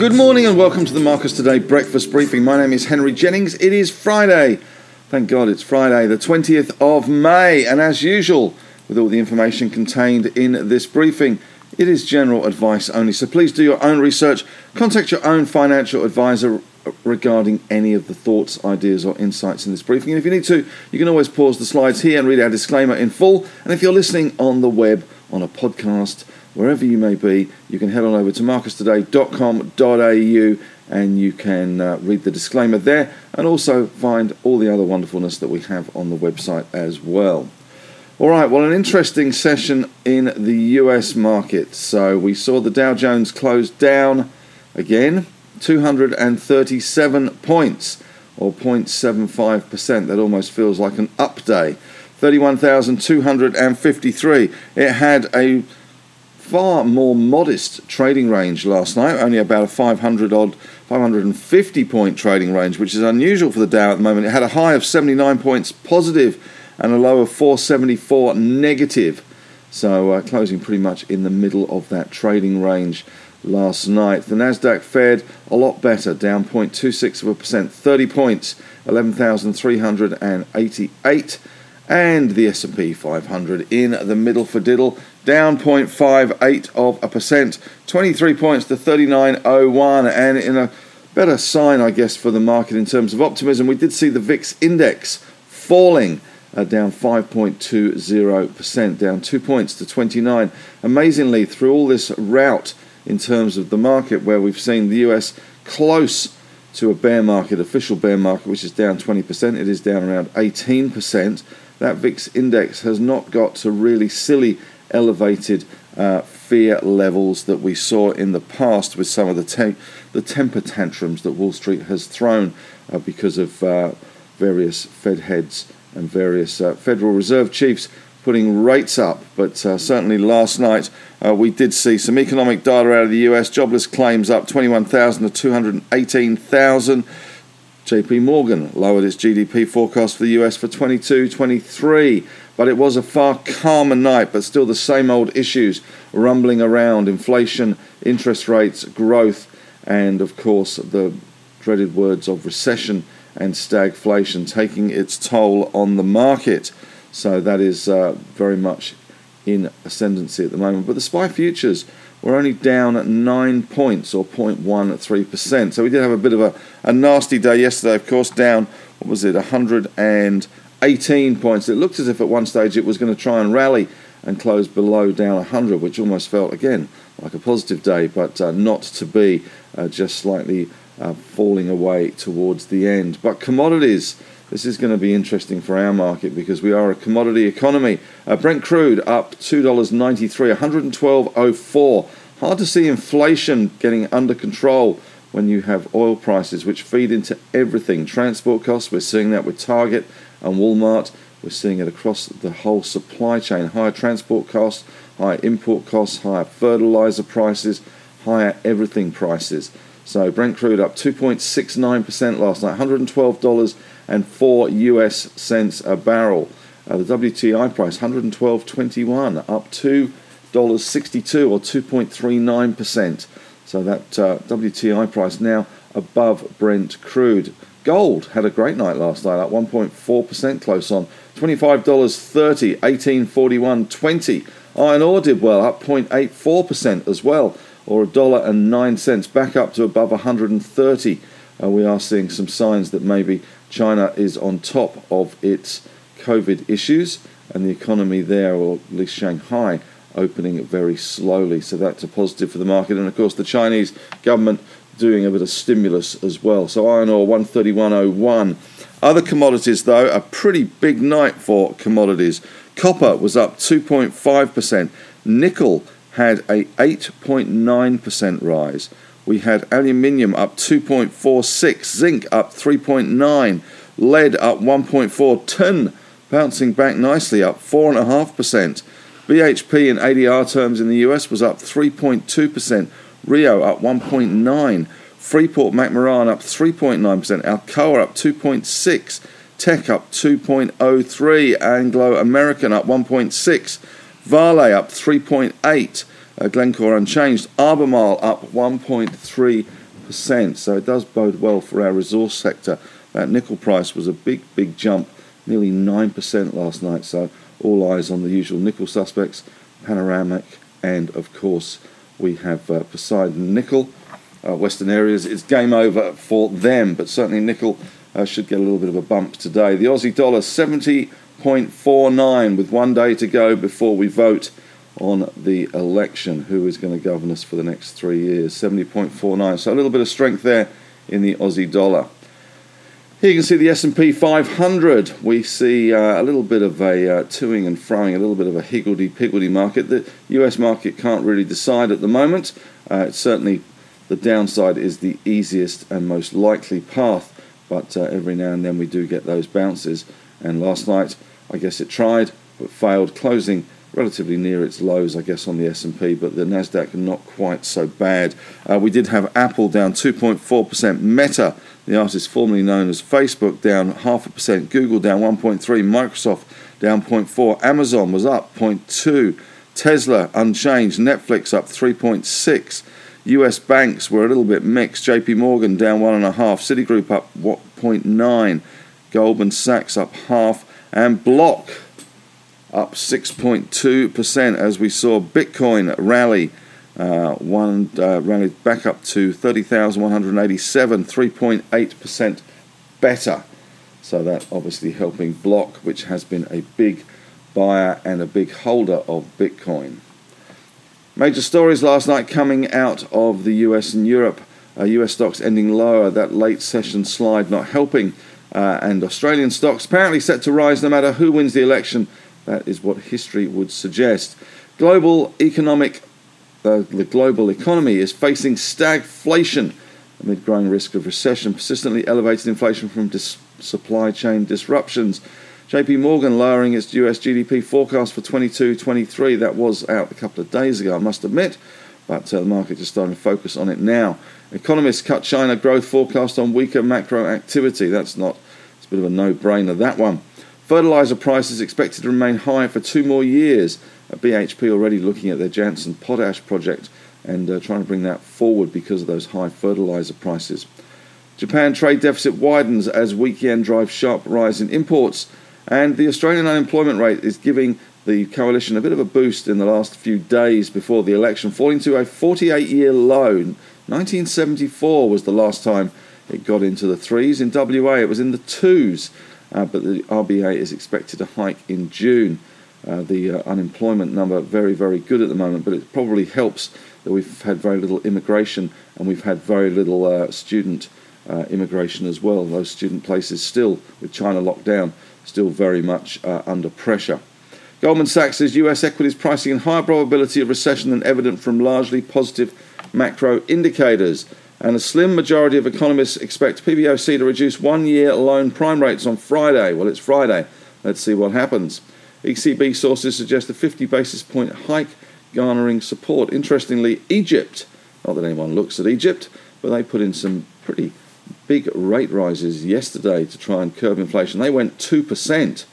Good morning and welcome to the Marcus Today breakfast briefing. My name is Henry Jennings. It is Friday. Thank God it's Friday, the 20th of May. And as usual, with all the information contained in this briefing, it is general advice only. So please do your own research. Contact your own financial advisor regarding any of the thoughts, ideas, or insights in this briefing. And if you need to, you can always pause the slides here and read our disclaimer in full. And if you're listening on the web, on a podcast, wherever you may be, you can head on over to marcustoday.com.au and you can uh, read the disclaimer there and also find all the other wonderfulness that we have on the website as well. All right, well, an interesting session in the US market. So we saw the Dow Jones close down again, 237 points or 0.75%. That almost feels like an up day. 31,253. It had a far more modest trading range last night, only about a 500 odd, 550 point trading range, which is unusual for the Dow at the moment. It had a high of 79 points positive and a low of 474 negative. So uh, closing pretty much in the middle of that trading range last night. The Nasdaq fared a lot better, down 0.26 of a percent, 30 points, 11,388 and the S&P 500 in the middle for diddle down 0.58 of a percent 23 points to 3901 and in a better sign I guess for the market in terms of optimism we did see the VIX index falling uh, down 5.20%, down two points to 29. Amazingly, through all this rout in terms of the market, where we've seen the US close to a bear market, official bear market, which is down 20%, it is down around 18% that VIX index has not got to really silly elevated uh, fear levels that we saw in the past with some of the, te- the temper tantrums that Wall Street has thrown uh, because of uh, various Fed heads and various uh, Federal Reserve chiefs putting rates up. But uh, certainly last night uh, we did see some economic data out of the US. Jobless claims up 21,000 to 218,000. JP Morgan lowered its GDP forecast for the US for 22 23, but it was a far calmer night, but still the same old issues rumbling around inflation, interest rates, growth, and of course the dreaded words of recession and stagflation taking its toll on the market. So that is uh, very much in ascendancy at the moment. But the SPI futures we're only down at 9 points or 0.13%. So we did have a bit of a, a nasty day yesterday, of course, down, what was it, 118 points. It looked as if at one stage it was going to try and rally and close below down 100, which almost felt, again, like a positive day, but uh, not to be, uh, just slightly uh, falling away towards the end. But commodities this is going to be interesting for our market because we are a commodity economy. Uh, Brent crude up $2.93, 112.04. Hard to see inflation getting under control when you have oil prices which feed into everything. Transport costs, we're seeing that with Target and Walmart. We're seeing it across the whole supply chain. Higher transport costs, higher import costs, higher fertilizer prices, higher everything prices. So Brent crude up 2.69% last night, $112 and 4 US cents a barrel. Uh, the WTI price 112.21 up $2.62 or 2.39%. So that uh, WTI price now above Brent crude. Gold had a great night last night, up 1.4% close on. $25.30, 1841.20. Iron ore did well, up 0.84% as well, or a dollar and nine cents, back up to above 130. Uh, we are seeing some signs that maybe China is on top of its COVID issues, and the economy there, or at least Shanghai, opening very slowly. So that's a positive for the market. And of course, the Chinese government doing a bit of stimulus as well. So iron ore 131.01. Other commodities, though, a pretty big night for commodities. Copper was up 2.5%. Nickel had a 8.9% rise. We had aluminium up 2.46, zinc up 3.9, lead up 1.4, tin bouncing back nicely up 4.5%. BHP in ADR terms in the US was up 3.2%, Rio up 1.9, Freeport McMoran up 3.9%, Alcoa up 2.6, Teck up 2.03, Anglo American up 1.6, Vale up 3.8, uh, Glencore unchanged, Albemarle up 1.3%. So it does bode well for our resource sector. That nickel price was a big, big jump, nearly 9% last night. So all eyes on the usual nickel suspects, Panoramic, and of course we have uh, Poseidon Nickel. Uh, Western Areas, it's game over for them, but certainly nickel uh, should get a little bit of a bump today. The Aussie dollar 70.49 with one day to go before we vote on the election. Who is going to govern us for the next three years? 70.49. So a little bit of strength there in the Aussie dollar. Here you can see the S&P 500. We see uh, a little bit of a uh, toing and froing, a little bit of a higgledy-piggledy market. The US market can't really decide at the moment. Uh, it's certainly the downside is the easiest and most likely path but uh, every now and then we do get those bounces. And last night, I guess it tried but failed, closing relatively near its lows, I guess, on the S&P, but the Nasdaq not quite so bad. Uh, we did have Apple down 2.4%, Meta, the artist formerly known as Facebook, down half a percent, Google down 1.3%. Microsoft down 0.4%. Amazon was up 0.2%. Tesla unchanged, Netflix up 3.6. US banks were a little bit mixed. JP Morgan down one and a half, Citigroup up 0.9%. Goldman Sachs up half, and Block up 6.2% as we saw Bitcoin rally. Uh, one uh, rallied back up to 30,187, 3.8% better. So that obviously helping Block, which has been a big buyer and a big holder of Bitcoin. Major stories last night coming out of the US and Europe. Uh, US stocks ending lower, that late session slide not helping. Uh, and Australian stocks apparently set to rise no matter who wins the election. That is what history would suggest. Global economic, uh, the global economy is facing stagflation amid growing risk of recession, persistently elevated inflation from dis- supply chain disruptions. JP Morgan lowering its US GDP forecast for 22 23. That was out a couple of days ago, I must admit, but uh, the market is starting to focus on it now. Economists cut China growth forecast on weaker macro activity. That's not, it's a bit of a no brainer, that one. Fertilizer prices expected to remain high for two more years. BHP already looking at their Jansen potash project and uh, trying to bring that forward because of those high fertilizer prices. Japan trade deficit widens as weekend drives sharp rise in imports. And the Australian unemployment rate is giving the coalition a bit of a boost in the last few days before the election, falling to a 48 year low. 1974 was the last time it got into the threes. In WA, it was in the twos, uh, but the RBA is expected to hike in June. Uh, the uh, unemployment number very, very good at the moment, but it probably helps that we've had very little immigration and we've had very little uh, student uh, immigration as well. Those student places still, with China locked down, still very much uh, under pressure. Goldman Sachs says US equities pricing in higher probability of recession than evident from largely positive macro indicators. And a slim majority of economists expect PBOC to reduce one year loan prime rates on Friday. Well, it's Friday. Let's see what happens. ECB sources suggest a 50 basis point hike garnering support. Interestingly, Egypt, not that anyone looks at Egypt, but they put in some pretty big rate rises yesterday to try and curb inflation. They went 2%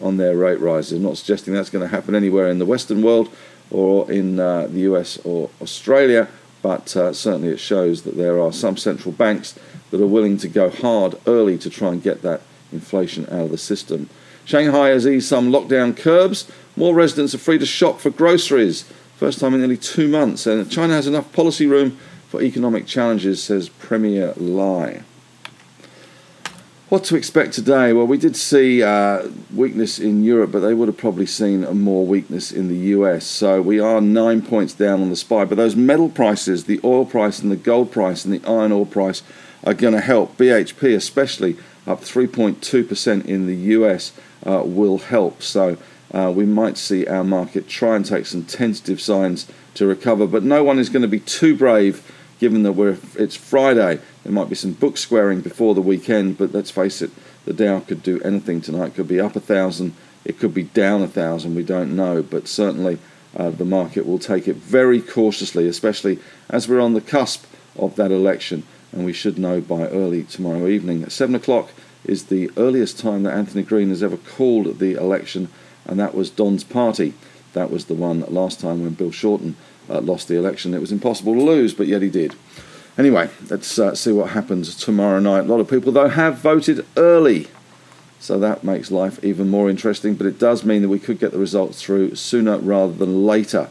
on their rate rises. I'm not suggesting that's going to happen anywhere in the Western world or in uh, the US or Australia, but uh, certainly it shows that there are some central banks that are willing to go hard early to try and get that inflation out of the system. Shanghai has eased some lockdown curbs. More residents are free to shop for groceries. First time in nearly two months. And China has enough policy room for economic challenges, says Premier Li. What to expect today? Well, we did see uh, weakness in Europe, but they would have probably seen a more weakness in the US. So we are nine points down on the SPI. But those metal prices, the oil price and the gold price and the iron ore price, are going to help. BHP, especially, up 3.2% in the US, uh, will help. So uh, we might see our market try and take some tentative signs to recover. But no one is going to be too brave given that we're, it's Friday. There might be some book squaring before the weekend, but let's face it, the Dow could do anything tonight. It could be up a thousand, it could be down a thousand, we don't know. But certainly uh, the market will take it very cautiously, especially as we're on the cusp of that election. and we should know by early tomorrow evening. At 7 o'clock is the earliest time that Anthony Green has ever called the election, and that was Don's party. That was the one last time when Bill Shorten uh, lost the election. It was impossible to lose, but yet he did. Anyway, let's uh, see what happens tomorrow night. A lot of people, though, have voted early. So that makes life even more interesting, but it does mean that we could get the results through sooner rather than later.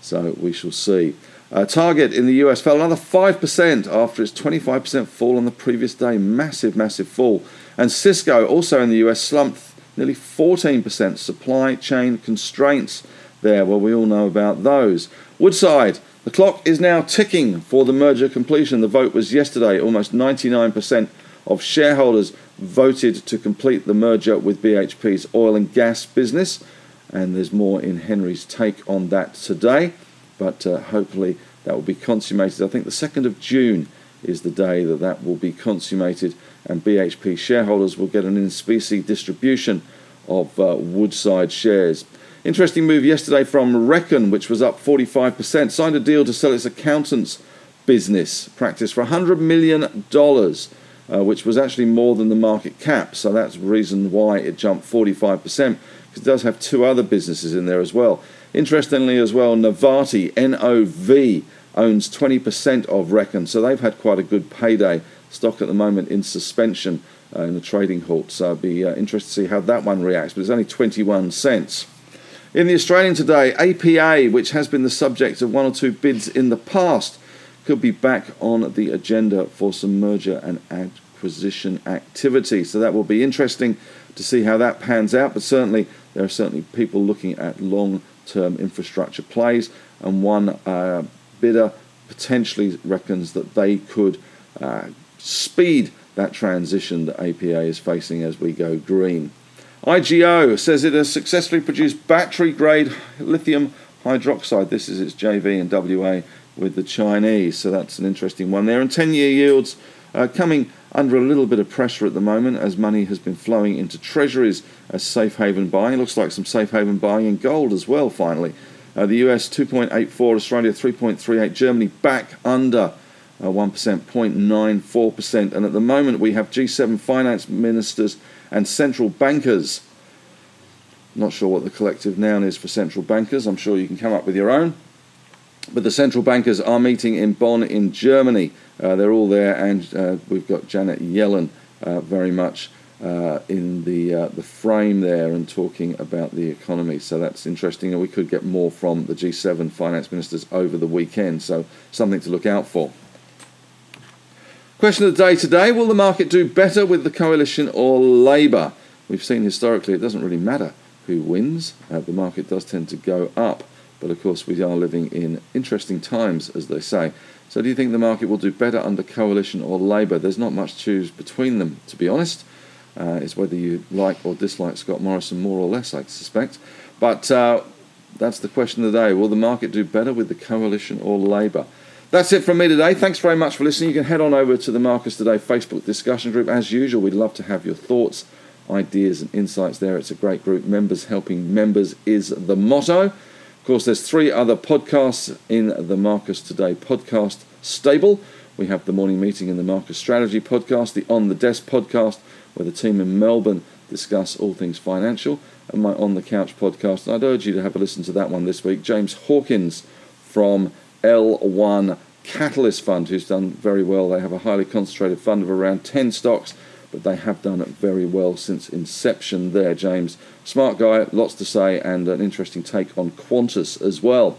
So we shall see. Uh, Target in the US fell another 5% after its 25% fall on the previous day. Massive, massive fall. And Cisco, also in the US, slumped nearly 14%. Supply chain constraints there. Well, we all know about those. Woodside, the clock is now ticking for the merger completion. The vote was yesterday. Almost 99% of shareholders voted to complete the merger with BHP's oil and gas business. And there's more in Henry's take on that today. But uh, hopefully that will be consummated. I think the 2nd of June is the day that that will be consummated, and BHP shareholders will get an in specie distribution of uh, Woodside shares. Interesting move yesterday from Reckon, which was up 45%, signed a deal to sell its accountants business practice for $100 million, uh, which was actually more than the market cap. So that's the reason why it jumped 45%, because it does have two other businesses in there as well. Interestingly, as well, Novatti, NOV, owns 20% of Reckon, so they've had quite a good payday. Stock at the moment in suspension uh, in the trading halt, so I'd be uh, interested to see how that one reacts, but it's only 21 cents. In the Australian today, APA, which has been the subject of one or two bids in the past, could be back on the agenda for some merger and acquisition activity. So that will be interesting to see how that pans out. But certainly, there are certainly people looking at long-term infrastructure plays, and one uh, bidder potentially reckons that they could uh, speed that transition that APA is facing as we go green. IGO says it has successfully produced battery grade lithium hydroxide. This is its JV in WA with the Chinese, so that's an interesting one there. And 10 year yields uh, coming under a little bit of pressure at the moment as money has been flowing into treasuries as safe haven buying. It looks like some safe haven buying in gold as well, finally. Uh, the US 2.84, Australia 3.38, Germany back under uh, 1%, 0.94%. And at the moment, we have G7 finance ministers and central bankers. Not sure what the collective noun is for central bankers. I'm sure you can come up with your own. But the central bankers are meeting in Bonn in Germany. Uh, they're all there, and uh, we've got Janet Yellen uh, very much uh, in the uh, the frame there and talking about the economy. So that's interesting, and we could get more from the G7 finance ministers over the weekend. So something to look out for. Question of the day today Will the market do better with the coalition or Labour? We've seen historically it doesn't really matter who wins, uh, the market does tend to go up. But of course, we are living in interesting times, as they say. So, do you think the market will do better under coalition or Labour? There's not much to choose between them, to be honest. Uh, it's whether you like or dislike Scott Morrison more or less, I suspect. But uh, that's the question of the day. Will the market do better with the coalition or Labour? That's it from me today. Thanks very much for listening. You can head on over to the Marcus Today Facebook discussion group. As usual, we'd love to have your thoughts, ideas, and insights there. It's a great group. Members helping members is the motto. Of course, there's three other podcasts in the Marcus Today podcast stable. We have the morning meeting in the Marcus Strategy podcast, the On the Desk podcast, where the team in Melbourne discuss all things financial, and my On the Couch podcast. And I'd urge you to have a listen to that one this week. James Hawkins from L1 Catalyst Fund, who's done very well. They have a highly concentrated fund of around 10 stocks, but they have done very well since inception there, James. Smart guy, lots to say, and an interesting take on Qantas as well.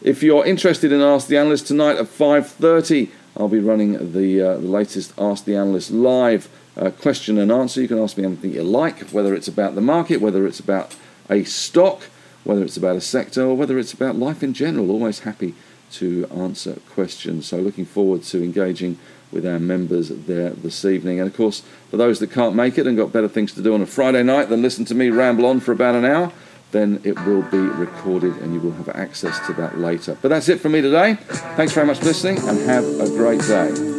If you're interested in Ask the Analyst tonight at 5.30, I'll be running the, uh, the latest Ask the Analyst live uh, question and answer. You can ask me anything you like, whether it's about the market, whether it's about a stock, whether it's about a sector, or whether it's about life in general. Always happy to answer questions. So, looking forward to engaging with our members there this evening. And of course, for those that can't make it and got better things to do on a Friday night than listen to me ramble on for about an hour, then it will be recorded and you will have access to that later. But that's it from me today. Thanks very much for listening and have a great day.